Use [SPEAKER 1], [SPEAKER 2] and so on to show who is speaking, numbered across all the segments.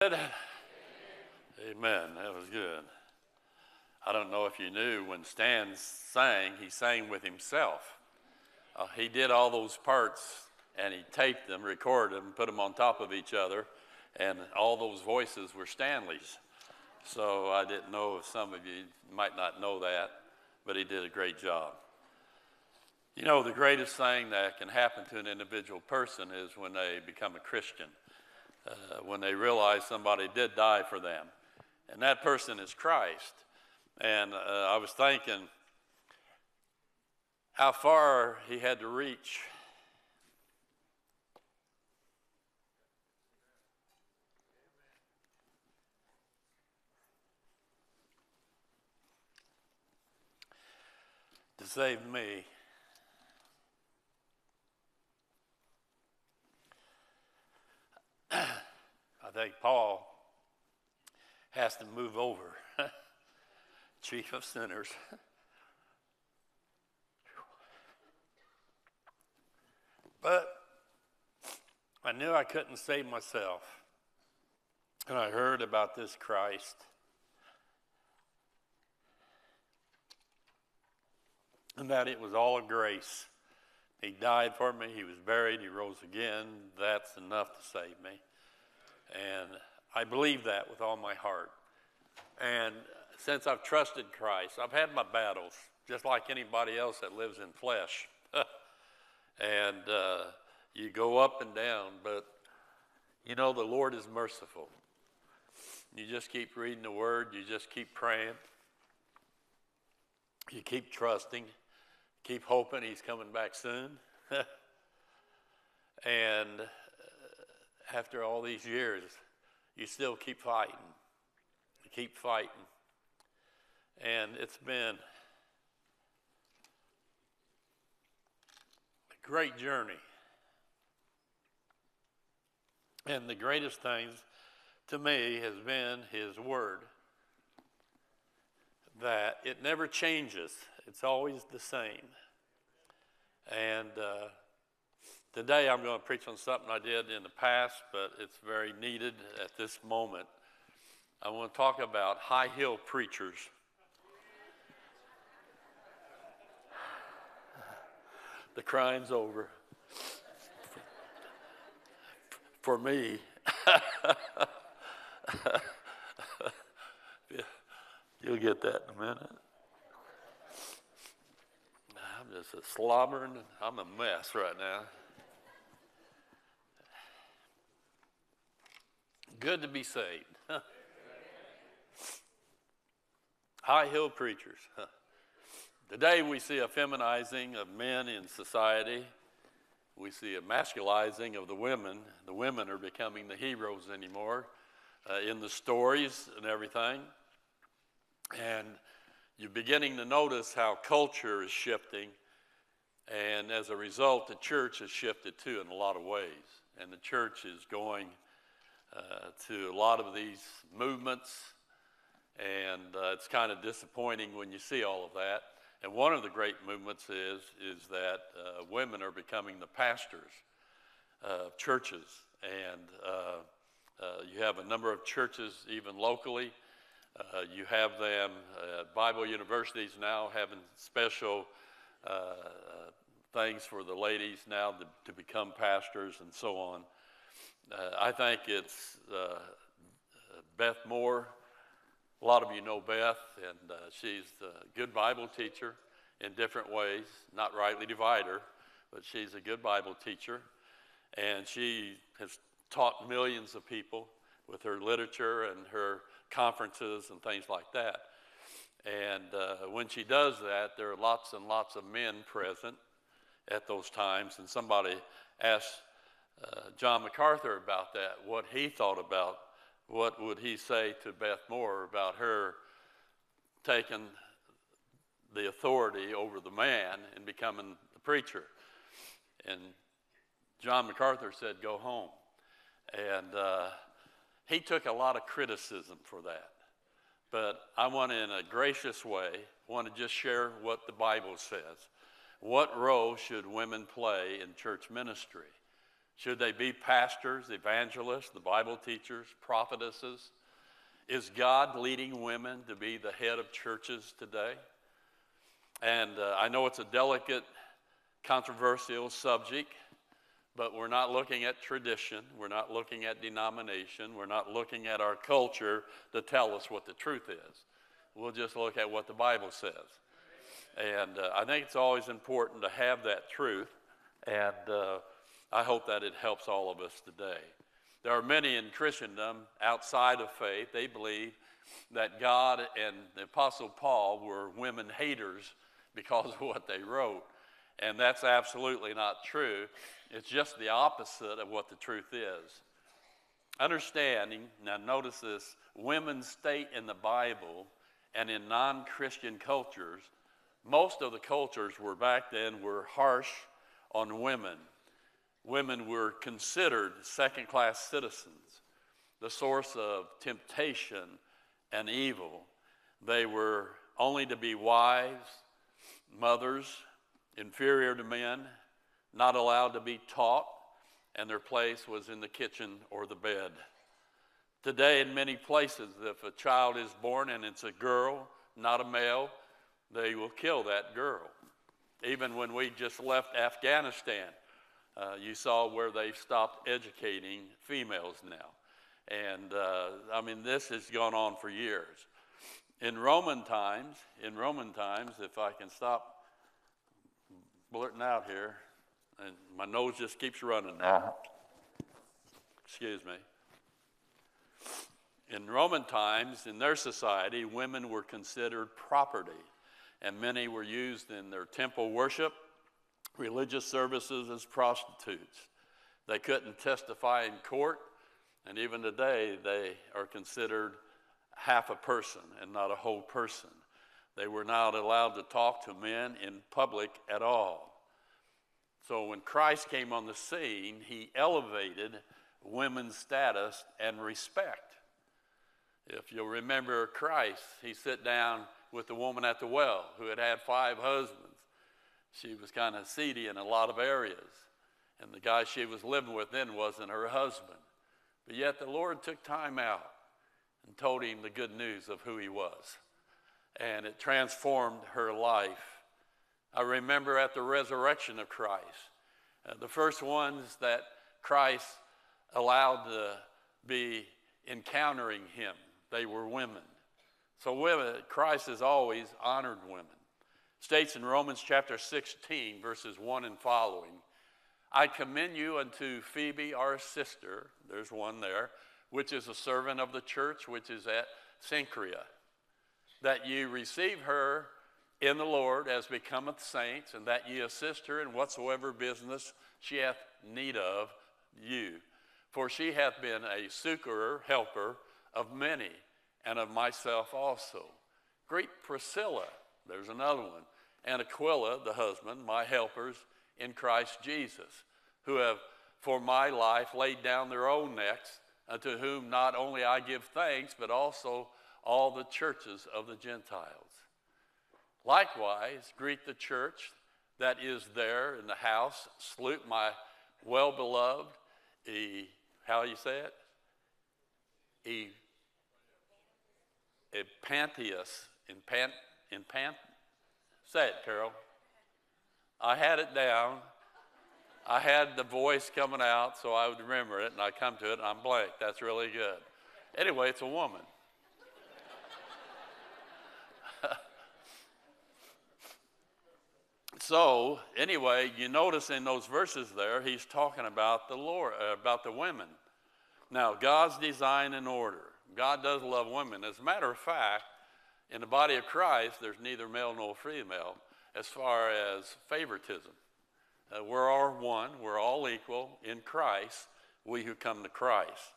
[SPEAKER 1] Amen. That was good. I don't know if you knew when Stan sang, he sang with himself. Uh, he did all those parts and he taped them, recorded them, put them on top of each other, and all those voices were Stanley's. So I didn't know if some of you might not know that, but he did a great job. You know, the greatest thing that can happen to an individual person is when they become a Christian, uh, when they realize somebody did die for them. And that person is Christ. And uh, I was thinking how far he had to reach. To save me. I think Paul has to move over, chief of sinners. but I knew I couldn't save myself. And I heard about this Christ. And that it was all grace. He died for me, he was buried, he rose again. That's enough to save me. And I believe that with all my heart. And since I've trusted Christ, I've had my battles, just like anybody else that lives in flesh. and uh, you go up and down, but you know the Lord is merciful. You just keep reading the Word, you just keep praying, you keep trusting, keep hoping He's coming back soon. and uh, after all these years, you still keep fighting. You keep fighting. And it's been a great journey. And the greatest things to me has been His Word. That it never changes, it's always the same. And uh, Today I'm going to preach on something I did in the past, but it's very needed at this moment. I want to talk about high heel preachers. The crime's over. For me. You'll get that in a minute. I'm a slobbering, I'm a mess right now. Good to be saved. High Heel preachers. Today we see a feminizing of men in society. We see a masculizing of the women. The women are becoming the heroes anymore uh, in the stories and everything. And you're beginning to notice how culture is shifting. And as a result, the church has shifted too in a lot of ways. And the church is going uh, to a lot of these movements, and uh, it's kind of disappointing when you see all of that. And one of the great movements is, is that uh, women are becoming the pastors of churches. And uh, uh, you have a number of churches, even locally. Uh, you have them, Bible universities now having special things for the ladies now to, to become pastors and so on. Uh, I think it's uh, Beth Moore. A lot of you know Beth, and uh, she's a good Bible teacher in different ways, not rightly divider, but she's a good Bible teacher. And she has taught millions of people with her literature and her conferences and things like that. And uh, when she does that, there are lots and lots of men present at those times. And somebody asked uh, John MacArthur about that, what he thought about what would he say to Beth Moore about her taking the authority over the man and becoming the preacher. And John MacArthur said, Go home. And uh, he took a lot of criticism for that. But I want, to, in a gracious way, want to just share what the Bible says. What role should women play in church ministry? Should they be pastors, evangelists, the Bible teachers, prophetesses? Is God leading women to be the head of churches today? And uh, I know it's a delicate, controversial subject, but we're not looking at tradition. We're not looking at denomination. We're not looking at our culture to tell us what the truth is. We'll just look at what the Bible says. And uh, I think it's always important to have that truth. And uh, I hope that it helps all of us today. There are many in Christendom outside of faith, they believe that God and the Apostle Paul were women haters because of what they wrote. And that's absolutely not true. It's just the opposite of what the truth is. Understanding, now notice this women's state in the Bible and in non Christian cultures, most of the cultures were back then were harsh on women. Women were considered second class citizens, the source of temptation and evil. They were only to be wives, mothers, inferior to men, not allowed to be taught, and their place was in the kitchen or the bed. Today, in many places, if a child is born and it's a girl, not a male, they will kill that girl. Even when we just left Afghanistan, uh, you saw where they've stopped educating females now. And uh, I mean, this has gone on for years. In Roman times, in Roman times, if I can stop blurting out here, and my nose just keeps running now. Uh-huh. Excuse me. In Roman times, in their society, women were considered property, and many were used in their temple worship, religious services as prostitutes. They couldn't testify in court, and even today, they are considered half a person and not a whole person. They were not allowed to talk to men in public at all. So when Christ came on the scene, he elevated women's status and respect. If you'll remember Christ, he sat down with the woman at the well who had had five husbands. She was kind of seedy in a lot of areas. And the guy she was living with then wasn't her husband. But yet the Lord took time out and told him the good news of who he was. And it transformed her life I remember at the resurrection of Christ, uh, the first ones that Christ allowed to be encountering him, they were women. So women, Christ has always honored women. States in Romans chapter 16, verses 1 and following, I commend you unto Phoebe, our sister, there's one there, which is a servant of the church, which is at Cenchrea, that you receive her in the Lord as becometh saints, and that ye assist her in whatsoever business she hath need of you. For she hath been a succorer, helper of many, and of myself also. Greet Priscilla, there's another one, and Aquila, the husband, my helpers in Christ Jesus, who have for my life laid down their own necks, unto whom not only I give thanks, but also all the churches of the Gentiles. Likewise, greet the church that is there in the house. Salute my well beloved, e, how you say it? E, Epantius, in Pan, in Pan, say it, Carol. I had it down. I had the voice coming out so I would remember it, and I come to it and I'm blank. That's really good. Anyway, it's a woman. so anyway, you notice in those verses there, he's talking about the Lord, uh, about the women. Now, God's design and order. God does love women. As a matter of fact, in the body of Christ, there's neither male nor female as far as favoritism. Uh, we're all one, we're all equal in Christ, we who come to Christ.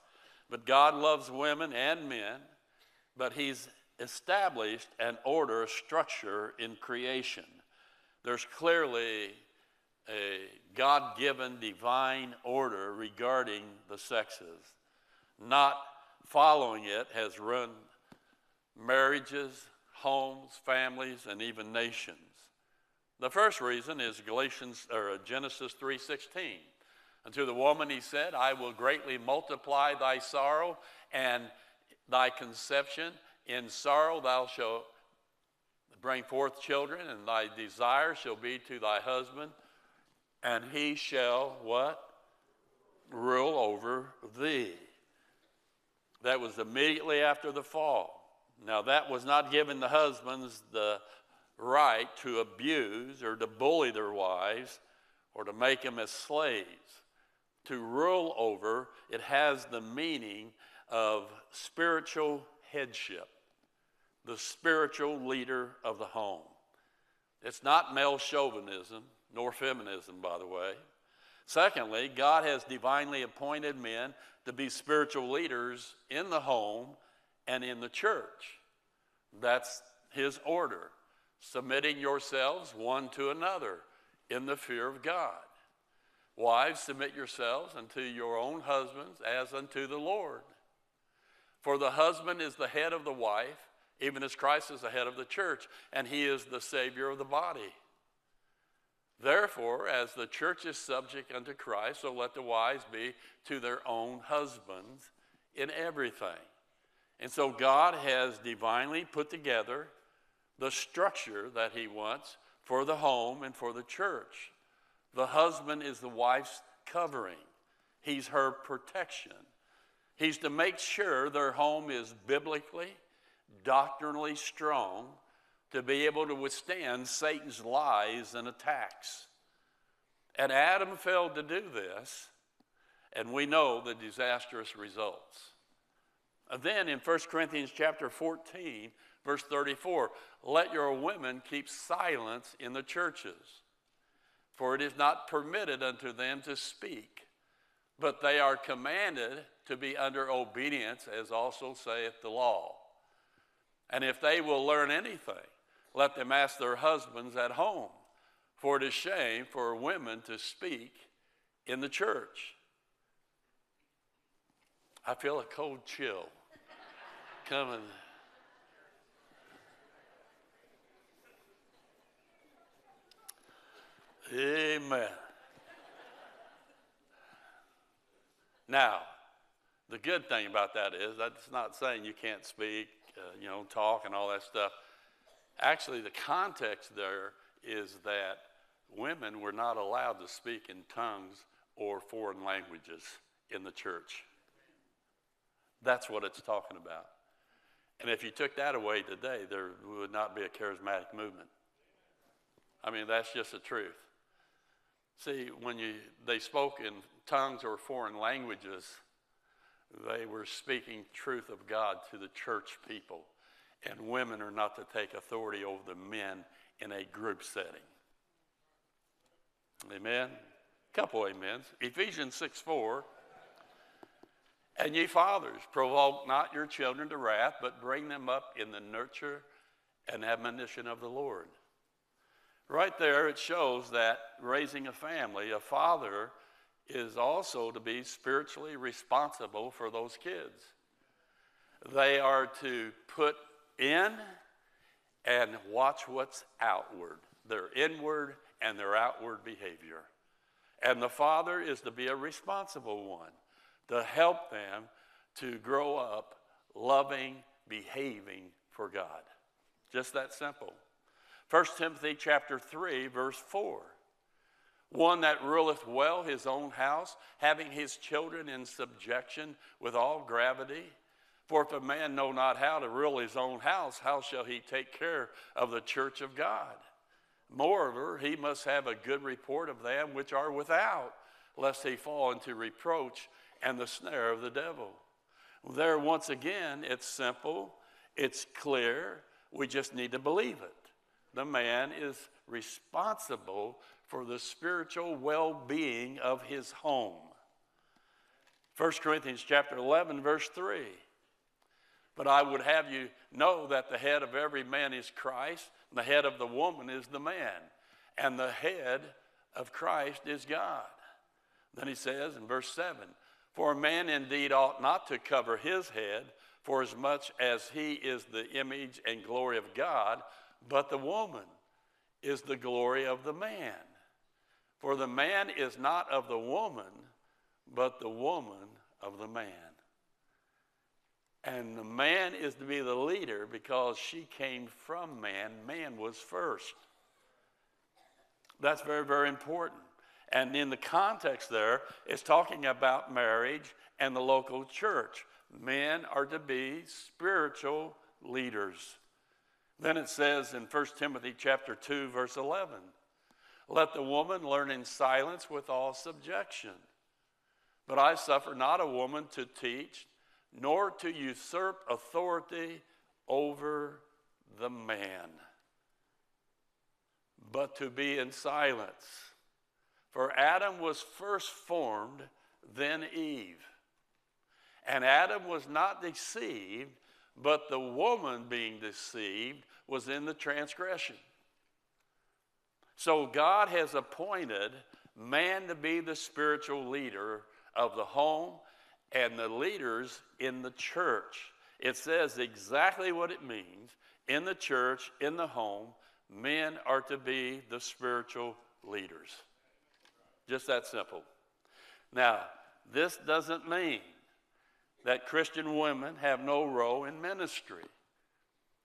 [SPEAKER 1] But God loves women and men, but He's established an order, a structure in creation there's clearly a God given divine order regarding the sexes. Not following it has ruined marriages, homes, families, and even nations. The first reason is Galatians or Genesis 3:16. And to the woman he said, I will greatly multiply thy sorrow and thy conception. In sorrow thou shalt bring forth children, and thy desire shall be to thy husband, and he shall what? Rule over thee. That was immediately after the fall. Now, that was not giving the husbands the right to abuse or to bully their wives or to make them as slaves. To rule over, it has the meaning of spiritual headship, the spiritual leader of the home. It's not male chauvinism, nor feminism, by the way. Secondly, God has divinely appointed men to be spiritual leaders in the home and in the church. That's his order, submitting yourselves one to another in the fear of God. Wives, submit yourselves unto your own husbands as unto the Lord. For the husband is the head of the wife, even as Christ is the head of the church, and he is the Savior of the body. Therefore, as the church is subject unto Christ, so let the wives be to their own husbands in everything. And so God has divinely put together the structure that He wants for the home and for the church. The husband is the wife's covering, he's her protection. He's to make sure their home is biblically, doctrinally strong to be able to withstand Satan's lies and attacks. And Adam failed to do this, and we know the disastrous results. And then in 1 Corinthians chapter 14, verse 34, let your women keep silence in the churches, for it is not permitted unto them to speak, but they are commanded to be under obedience, as also saith the law. And if they will learn anything, let them ask their husbands at home, for it is shame for women to speak in the church. I feel a cold chill coming. Amen. Now, the good thing about that is that's not saying you can't speak, uh, you know, talk and all that stuff. Actually, the context there is that women were not allowed to speak in tongues or foreign languages in the church. That's what it's talking about. And if you took that away today, there would not be a charismatic movement. I mean, that's just the truth. See, when you, they spoke in tongues or foreign languages, they were speaking truth of God to the church people. And women are not to take authority over the men in a group setting. Amen. Couple amens. Ephesians 6 4 and ye fathers, provoke not your children to wrath, but bring them up in the nurture and admonition of the Lord. Right there, it shows that raising a family, a father is also to be spiritually responsible for those kids. They are to put in and watch what's outward, their inward and their outward behavior. And the father is to be a responsible one to help them to grow up loving, behaving for God. Just that simple. 1 Timothy chapter 3 verse 4. One that ruleth well his own house, having his children in subjection with all gravity. For if a man know not how to rule his own house, how shall he take care of the church of God? Moreover, he must have a good report of them which are without, lest he fall into reproach and the snare of the devil. There, once again, it's simple, it's clear, we just need to believe it. The man is responsible for the spiritual well being of his home. 1 Corinthians chapter 11, verse 3. But I would have you know that the head of every man is Christ, and the head of the woman is the man, and the head of Christ is God. Then he says in verse 7 for a man indeed ought not to cover his head, for as much as he is the image and glory of God, but the woman is the glory of the man. For the man is not of the woman, but the woman of the man. And the man is to be the leader because she came from man. Man was first. That's very, very important. And in the context there, it's talking about marriage and the local church. Men are to be spiritual leaders. Then it says in 1 Timothy chapter 2 verse 11, let the woman learn in silence with all subjection. But I suffer not a woman to teach, nor to usurp authority over the man, but to be in silence. For Adam was first formed, then Eve. And Adam was not deceived, but the woman being deceived was in the transgression. So God has appointed man to be the spiritual leader of the home and the leaders in the church. It says exactly what it means. In the church, in the home, men are to be the spiritual leaders. Just that simple. Now, this doesn't mean that Christian women have no role in ministry.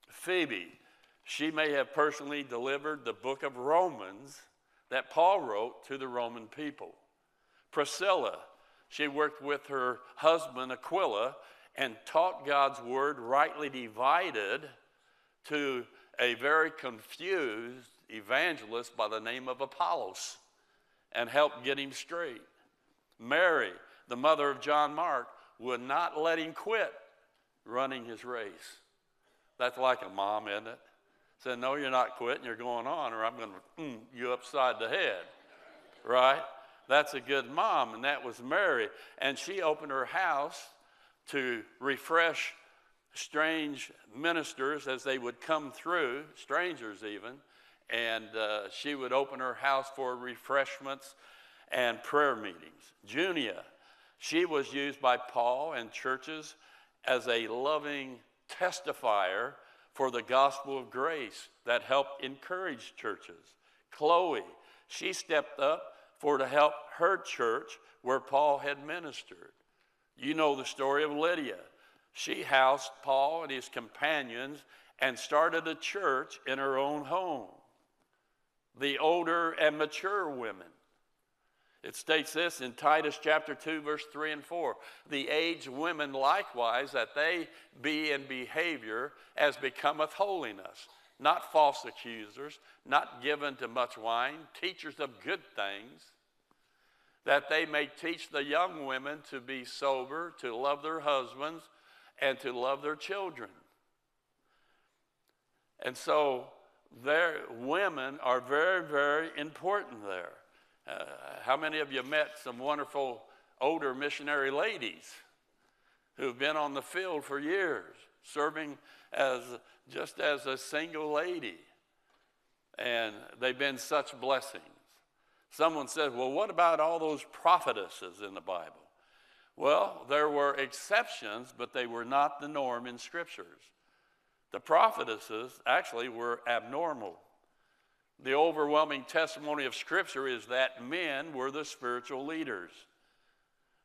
[SPEAKER 1] Phoebe, she may have personally delivered the book of Romans that Paul wrote to the Roman people. Priscilla, she worked with her husband Aquila and taught God's word rightly divided to a very confused evangelist by the name of Apollos and helped get him straight. Mary, the mother of John Mark, would not let him quit running his race. That's like a mom, isn't it? Said, No, you're not quitting, you're going on, or I'm going to mm, you upside the head. Right? That's a good mom, and that was Mary. And she opened her house to refresh strange ministers as they would come through, strangers even, and uh, she would open her house for refreshments and prayer meetings. Junia, she was used by Paul and churches as a loving testifier for the gospel of grace that helped encourage churches. Chloe, she stepped up for to help her church where Paul had ministered. You know the story of Lydia. She housed Paul and his companions and started a church in her own home. The older and mature women. It states this in Titus chapter 2, verse 3 and 4. The aged women likewise, that they be in behavior as becometh holiness, not false accusers, not given to much wine, teachers of good things, that they may teach the young women to be sober, to love their husbands, and to love their children. And so, their women are very, very important there. Uh, how many of you met some wonderful older missionary ladies who've been on the field for years, serving as just as a single lady? And they've been such blessings. Someone said, Well, what about all those prophetesses in the Bible? Well, there were exceptions, but they were not the norm in scriptures. The prophetesses actually were abnormal. The overwhelming testimony of Scripture is that men were the spiritual leaders.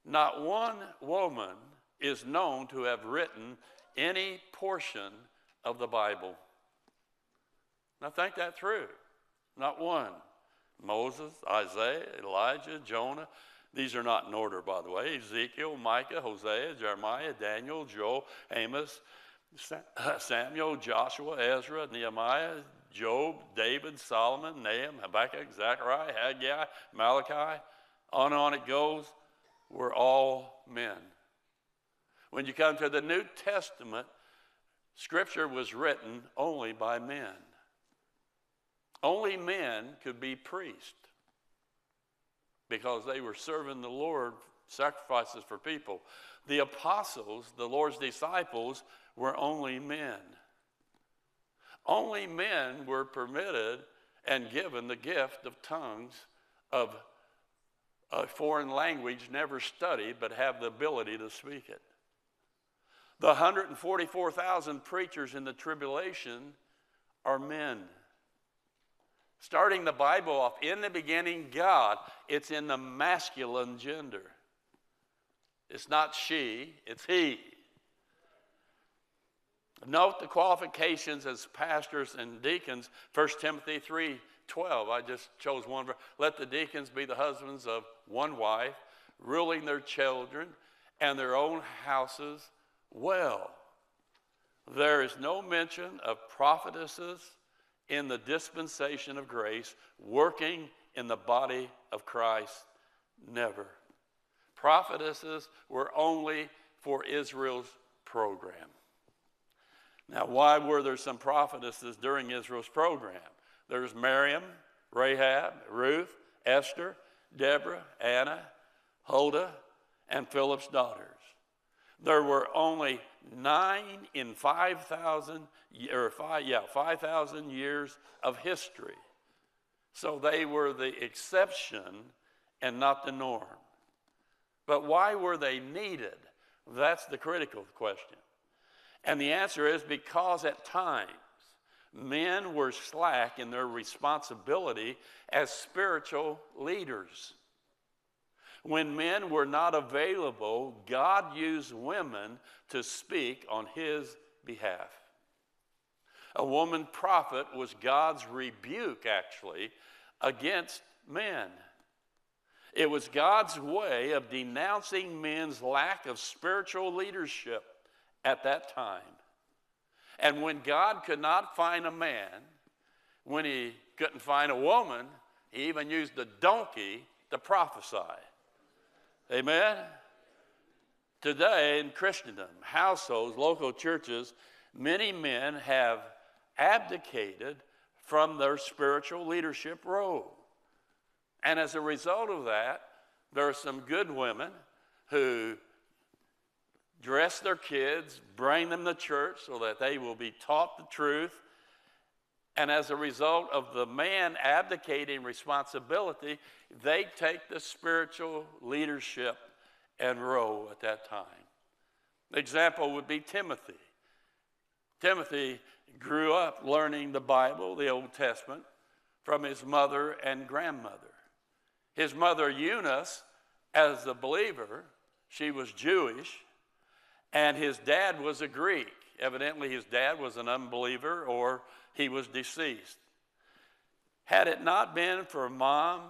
[SPEAKER 1] Not one woman is known to have written any portion of the Bible. Now, think that through. Not one. Moses, Isaiah, Elijah, Jonah. These are not in order, by the way. Ezekiel, Micah, Hosea, Jeremiah, Daniel, Joel, Amos, Samuel, Joshua, Ezra, Nehemiah, Job, David, Solomon, Nahum, Habakkuk, Zechariah, Haggai, Malachi, on and on it goes, were all men. When you come to the New Testament, Scripture was written only by men. Only men could be priests because they were serving the Lord, sacrifices for people. The apostles, the Lord's disciples, were only men. Only men were permitted and given the gift of tongues of a foreign language never studied but have the ability to speak it. The 144,000 preachers in the tribulation are men. Starting the Bible off, in the beginning, God, it's in the masculine gender. It's not she, it's he. Note the qualifications as pastors and deacons, 1 Timothy 3 12. I just chose one. Let the deacons be the husbands of one wife, ruling their children and their own houses well. There is no mention of prophetesses in the dispensation of grace working in the body of Christ. Never. Prophetesses were only for Israel's program. Now, why were there some prophetesses during Israel's program? There's Miriam, Rahab, Ruth, Esther, Deborah, Anna, Huldah, and Philip's daughters. There were only nine in 5,000, or five, yeah, 5,000 years of history. So they were the exception and not the norm. But why were they needed? That's the critical question. And the answer is because at times men were slack in their responsibility as spiritual leaders. When men were not available, God used women to speak on his behalf. A woman prophet was God's rebuke, actually, against men. It was God's way of denouncing men's lack of spiritual leadership at that time. And when God could not find a man, when he couldn't find a woman, he even used a donkey to prophesy. Amen? Today in Christendom, households, local churches, many men have abdicated from their spiritual leadership role. And as a result of that, there are some good women who dress their kids, bring them to church so that they will be taught the truth. And as a result of the man abdicating responsibility, they take the spiritual leadership and role at that time. The example would be Timothy. Timothy grew up learning the Bible, the Old Testament, from his mother and grandmother. His mother, Eunice, as a believer, she was Jewish, and his dad was a Greek. Evidently, his dad was an unbeliever or he was deceased. Had it not been for mom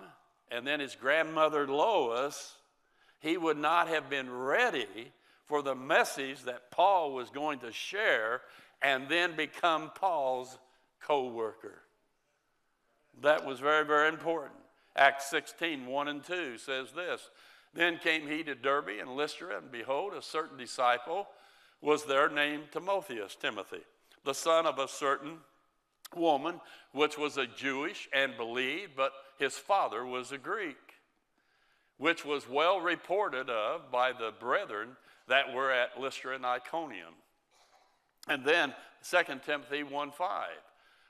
[SPEAKER 1] and then his grandmother Lois, he would not have been ready for the message that Paul was going to share and then become Paul's co worker. That was very, very important. Acts 16, 1 and 2 says this Then came he to Derbe and Lystra, and behold, a certain disciple was there named Timotheus, Timothy, the son of a certain woman, which was a Jewish and believed, but his father was a Greek, which was well reported of by the brethren that were at Lystra and Iconium. And then 2 Timothy 1 5.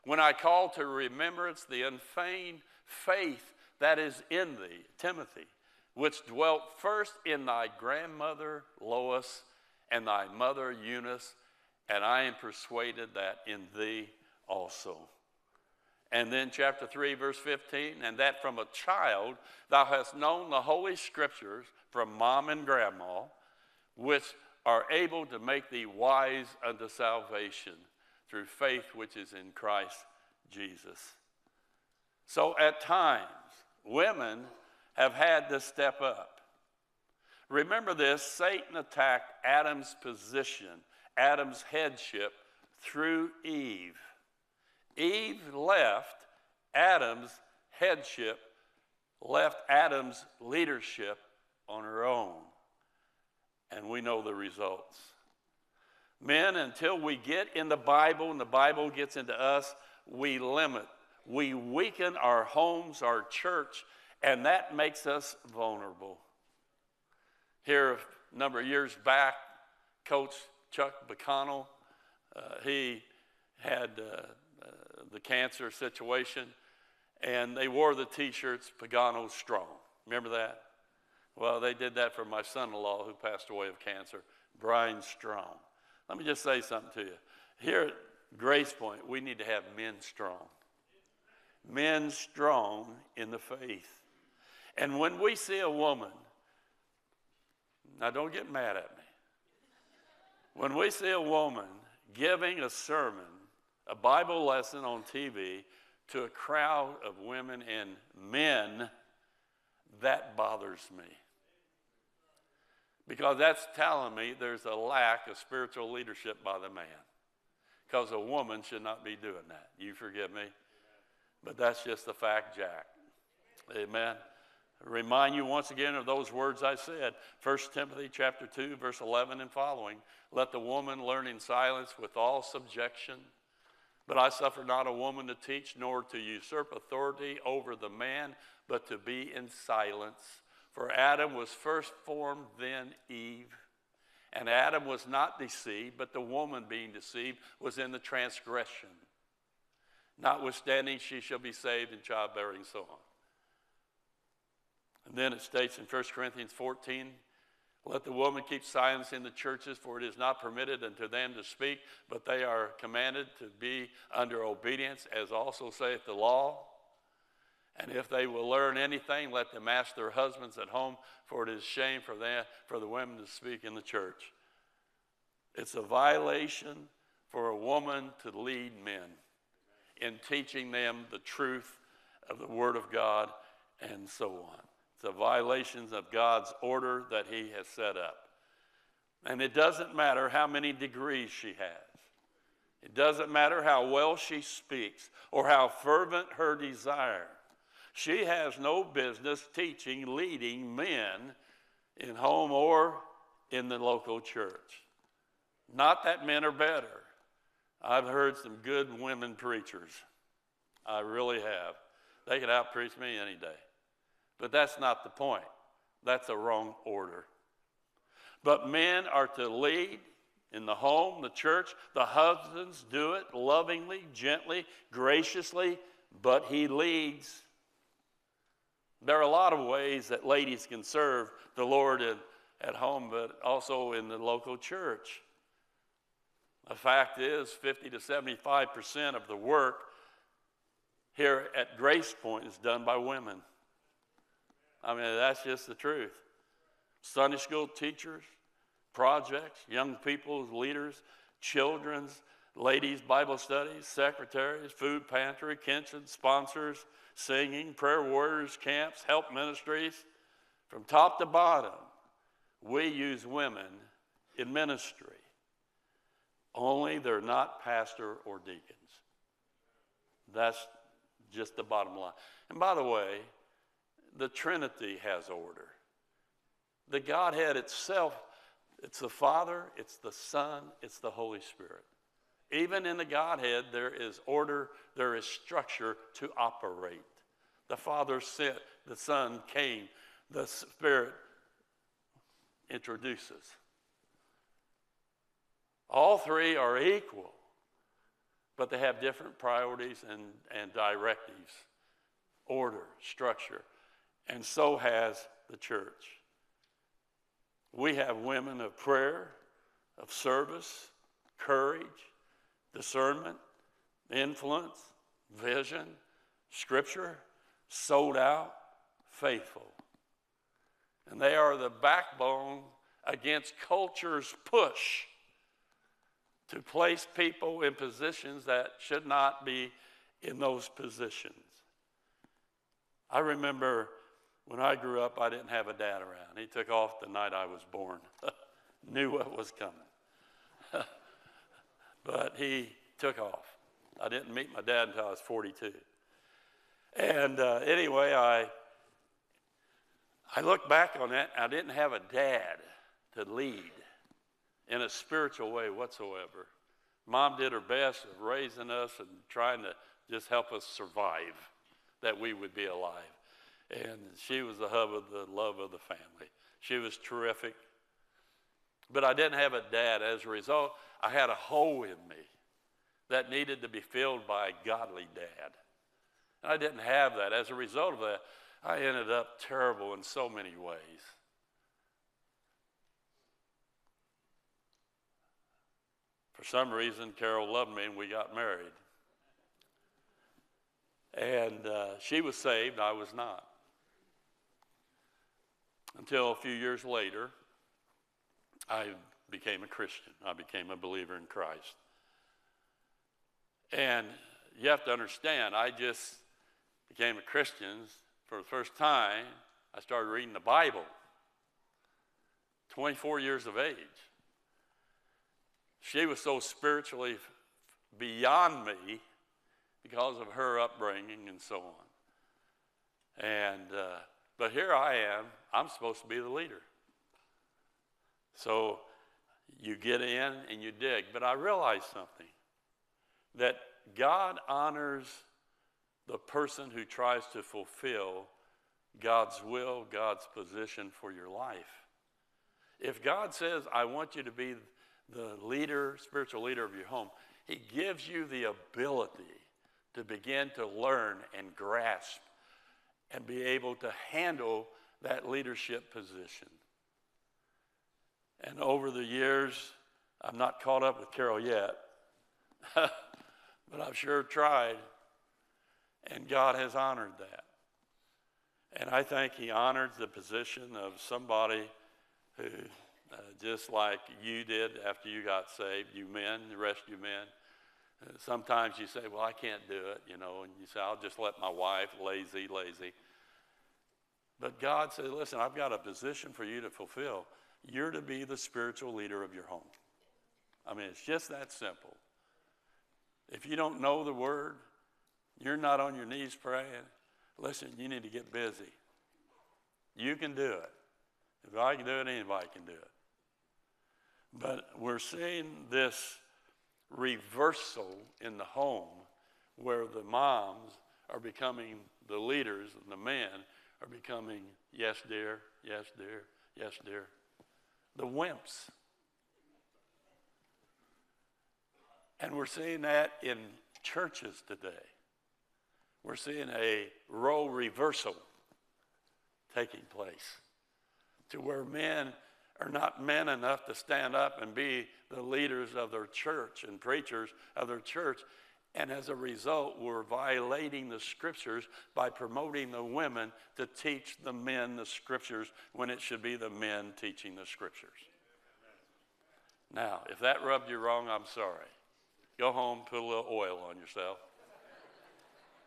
[SPEAKER 1] When I call to remembrance the unfeigned faith that is in thee, Timothy, which dwelt first in thy grandmother Lois and thy mother Eunice, and I am persuaded that in thee also. And then, chapter 3, verse 15, and that from a child thou hast known the holy scriptures from mom and grandma, which are able to make thee wise unto salvation through faith which is in Christ Jesus. So at times, women have had to step up. Remember this Satan attacked Adam's position, Adam's headship through Eve. Eve left Adam's headship, left Adam's leadership on her own and we know the results. Men, until we get in the Bible and the Bible gets into us, we limit, we weaken our homes, our church, and that makes us vulnerable. Here, a number of years back, Coach Chuck McConnell, uh, he had uh, uh, the cancer situation, and they wore the t shirts Pagano Strong. Remember that? Well, they did that for my son in law who passed away of cancer, Brian Strong. Let me just say something to you. Here at Gracepoint, we need to have men strong. Men strong in the faith. And when we see a woman, Now, don't get mad at me. When we see a woman giving a sermon, a Bible lesson on TV to a crowd of women and men, that bothers me. Because that's telling me there's a lack of spiritual leadership by the man. Because a woman should not be doing that. You forgive me? But that's just the fact, Jack. Amen. Remind you once again of those words I said. 1 Timothy chapter 2, verse 11 and following. Let the woman learn in silence with all subjection. But I suffer not a woman to teach, nor to usurp authority over the man, but to be in silence. For Adam was first formed, then Eve. And Adam was not deceived, but the woman being deceived was in the transgression. Notwithstanding, she shall be saved in childbearing, so on. And then it states in 1 Corinthians 14 let the woman keep silence in the churches, for it is not permitted unto them to speak, but they are commanded to be under obedience, as also saith the law. And if they will learn anything, let them ask their husbands at home, for it is shame for them for the women to speak in the church. It's a violation for a woman to lead men in teaching them the truth of the Word of God and so on. It's a violation of God's order that He has set up. And it doesn't matter how many degrees she has. It doesn't matter how well she speaks or how fervent her desire. She has no business teaching, leading men in home or in the local church. Not that men are better. I've heard some good women preachers. I really have. They could outpreach me any day. But that's not the point. That's a wrong order. But men are to lead in the home, the church. The husbands do it lovingly, gently, graciously, but he leads. There are a lot of ways that ladies can serve the Lord in, at home, but also in the local church. The fact is, 50 to 75% of the work here at Gracepoint is done by women. I mean, that's just the truth. Sunday school teachers, projects, young people's leaders, children's, ladies' Bible studies, secretaries, food pantry, kitchen, sponsors, singing, prayer warriors, camps, help ministries. From top to bottom, we use women in ministry. Only they're not pastor or deacons. That's just the bottom line. And by the way, the Trinity has order. The Godhead itself, it's the Father, it's the Son, it's the Holy Spirit. Even in the Godhead, there is order, there is structure to operate. The Father sent, the Son came, the Spirit introduces. All three are equal, but they have different priorities and, and directives, order, structure and so has the church. We have women of prayer, of service, courage, discernment, influence, vision, scripture, sold out, faithful. And they are the backbone against culture's push to place people in positions that should not be in those positions. I remember when I grew up, I didn't have a dad around. He took off the night I was born, knew what was coming. but he took off. I didn't meet my dad until I was 42. And uh, anyway, I, I look back on that, I didn't have a dad to lead in a spiritual way whatsoever. Mom did her best of raising us and trying to just help us survive, that we would be alive. And she was the hub of the love of the family. She was terrific. But I didn't have a dad. As a result, I had a hole in me that needed to be filled by a godly dad. And I didn't have that. As a result of that, I ended up terrible in so many ways. For some reason, Carol loved me and we got married. And uh, she was saved, I was not until a few years later I became a Christian. I became a believer in Christ. And you have to understand, I just became a Christian for the first time. I started reading the Bible, 24 years of age. She was so spiritually beyond me because of her upbringing and so on. And, uh, but here I am, I'm supposed to be the leader. So you get in and you dig. But I realized something that God honors the person who tries to fulfill God's will, God's position for your life. If God says, I want you to be the leader, spiritual leader of your home, He gives you the ability to begin to learn and grasp and be able to handle that leadership position. And over the years, I'm not caught up with Carol yet, but I've sure tried. And God has honored that. And I think He honored the position of somebody who, uh, just like you did after you got saved, you men, the rest of you men, sometimes you say, Well, I can't do it, you know, and you say, I'll just let my wife, lazy, lazy. But God said, Listen, I've got a position for you to fulfill. You're to be the spiritual leader of your home. I mean, it's just that simple. If you don't know the word, you're not on your knees praying, listen, you need to get busy. You can do it. If I can do it, anybody can do it. But we're seeing this reversal in the home where the moms are becoming the leaders and the men are becoming, yes, dear, yes, dear, yes, dear, the wimps. And we're seeing that in churches today. We're seeing a role reversal taking place to where men are not men enough to stand up and be the leaders of their church and preachers of their church. And as a result, we're violating the scriptures by promoting the women to teach the men the scriptures when it should be the men teaching the scriptures. Now, if that rubbed you wrong, I'm sorry. Go home, put a little oil on yourself.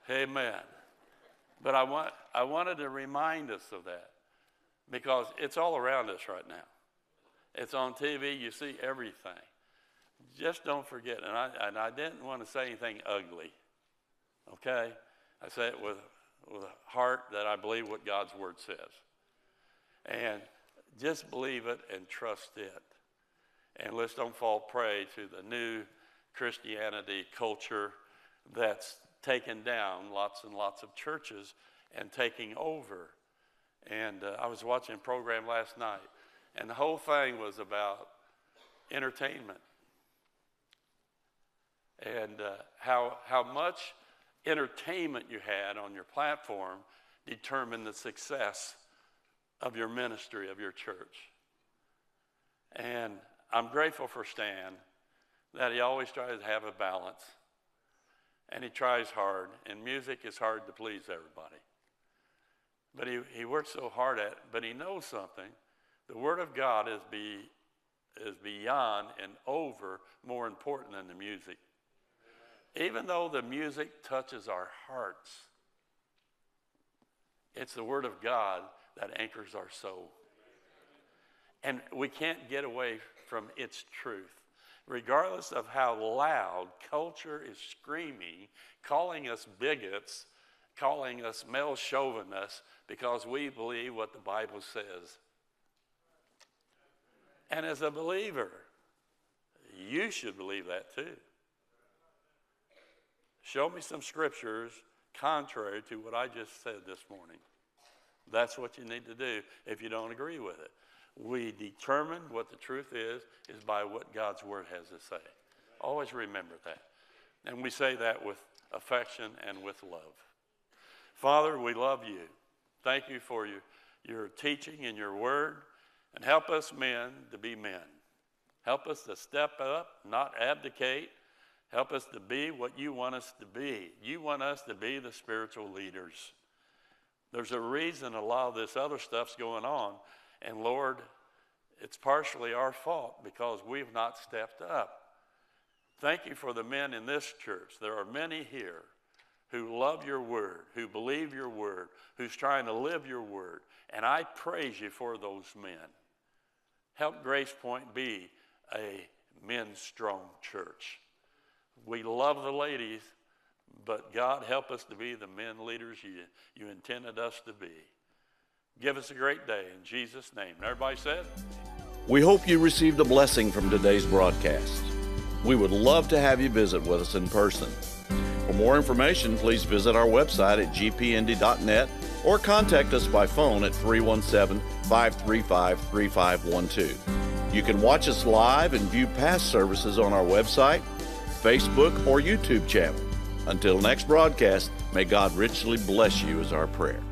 [SPEAKER 1] Amen. But I, want, I wanted to remind us of that because it's all around us right now. It's on TV, you see everything. Just don't forget, and I, and I didn't want to say anything ugly, okay? I say it with, with a heart that I believe what God's Word says. And just believe it and trust it. And let's don't fall prey to the new Christianity culture that's taken down lots and lots of churches and taking over. And uh, I was watching a program last night, and the whole thing was about entertainment and uh, how, how much entertainment you had on your platform determined the success of your ministry, of your church. And I'm grateful for Stan that he always tries to have a balance. And he tries hard, and music is hard to please everybody. But he, he works so hard at it, but he knows something. The Word of God is, be, is beyond and over more important than the music. Even though the music touches our hearts, it's the Word of God that anchors our soul. And we can't get away from its truth. Regardless of how loud culture is screaming, calling us bigots, calling us male chauvinists, because we believe what the Bible says. And as a believer, you should believe that too. Show me some scriptures contrary to what I just said this morning. That's what you need to do if you don't agree with it. We determine what the truth is, is by what God's word has to say. Always remember that. And we say that with affection and with love. Father, we love you. Thank you for your, your teaching and your word. And help us men to be men. Help us to step up, not abdicate. Help us to be what you want us to be. You want us to be the spiritual leaders. There's a reason a lot of this other stuff's going on. And Lord, it's partially our fault because we've not stepped up. Thank you for the men in this church. There are many here who love your word, who believe your word, who's trying to live your word. And I praise you for those men. Help Gracepoint be a men's strong church. We love the ladies, but God help us to be the men leaders you, you intended us to be. Give us a great day in Jesus' name. And everybody said,
[SPEAKER 2] We hope you received a blessing from today's broadcast. We would love to have you visit with us in person. For more information, please visit our website at gpindy.net or contact us by phone at 317 535 3512. You can watch us live and view past services on our website, Facebook, or YouTube channel. Until next broadcast, may God richly bless you, is our prayer.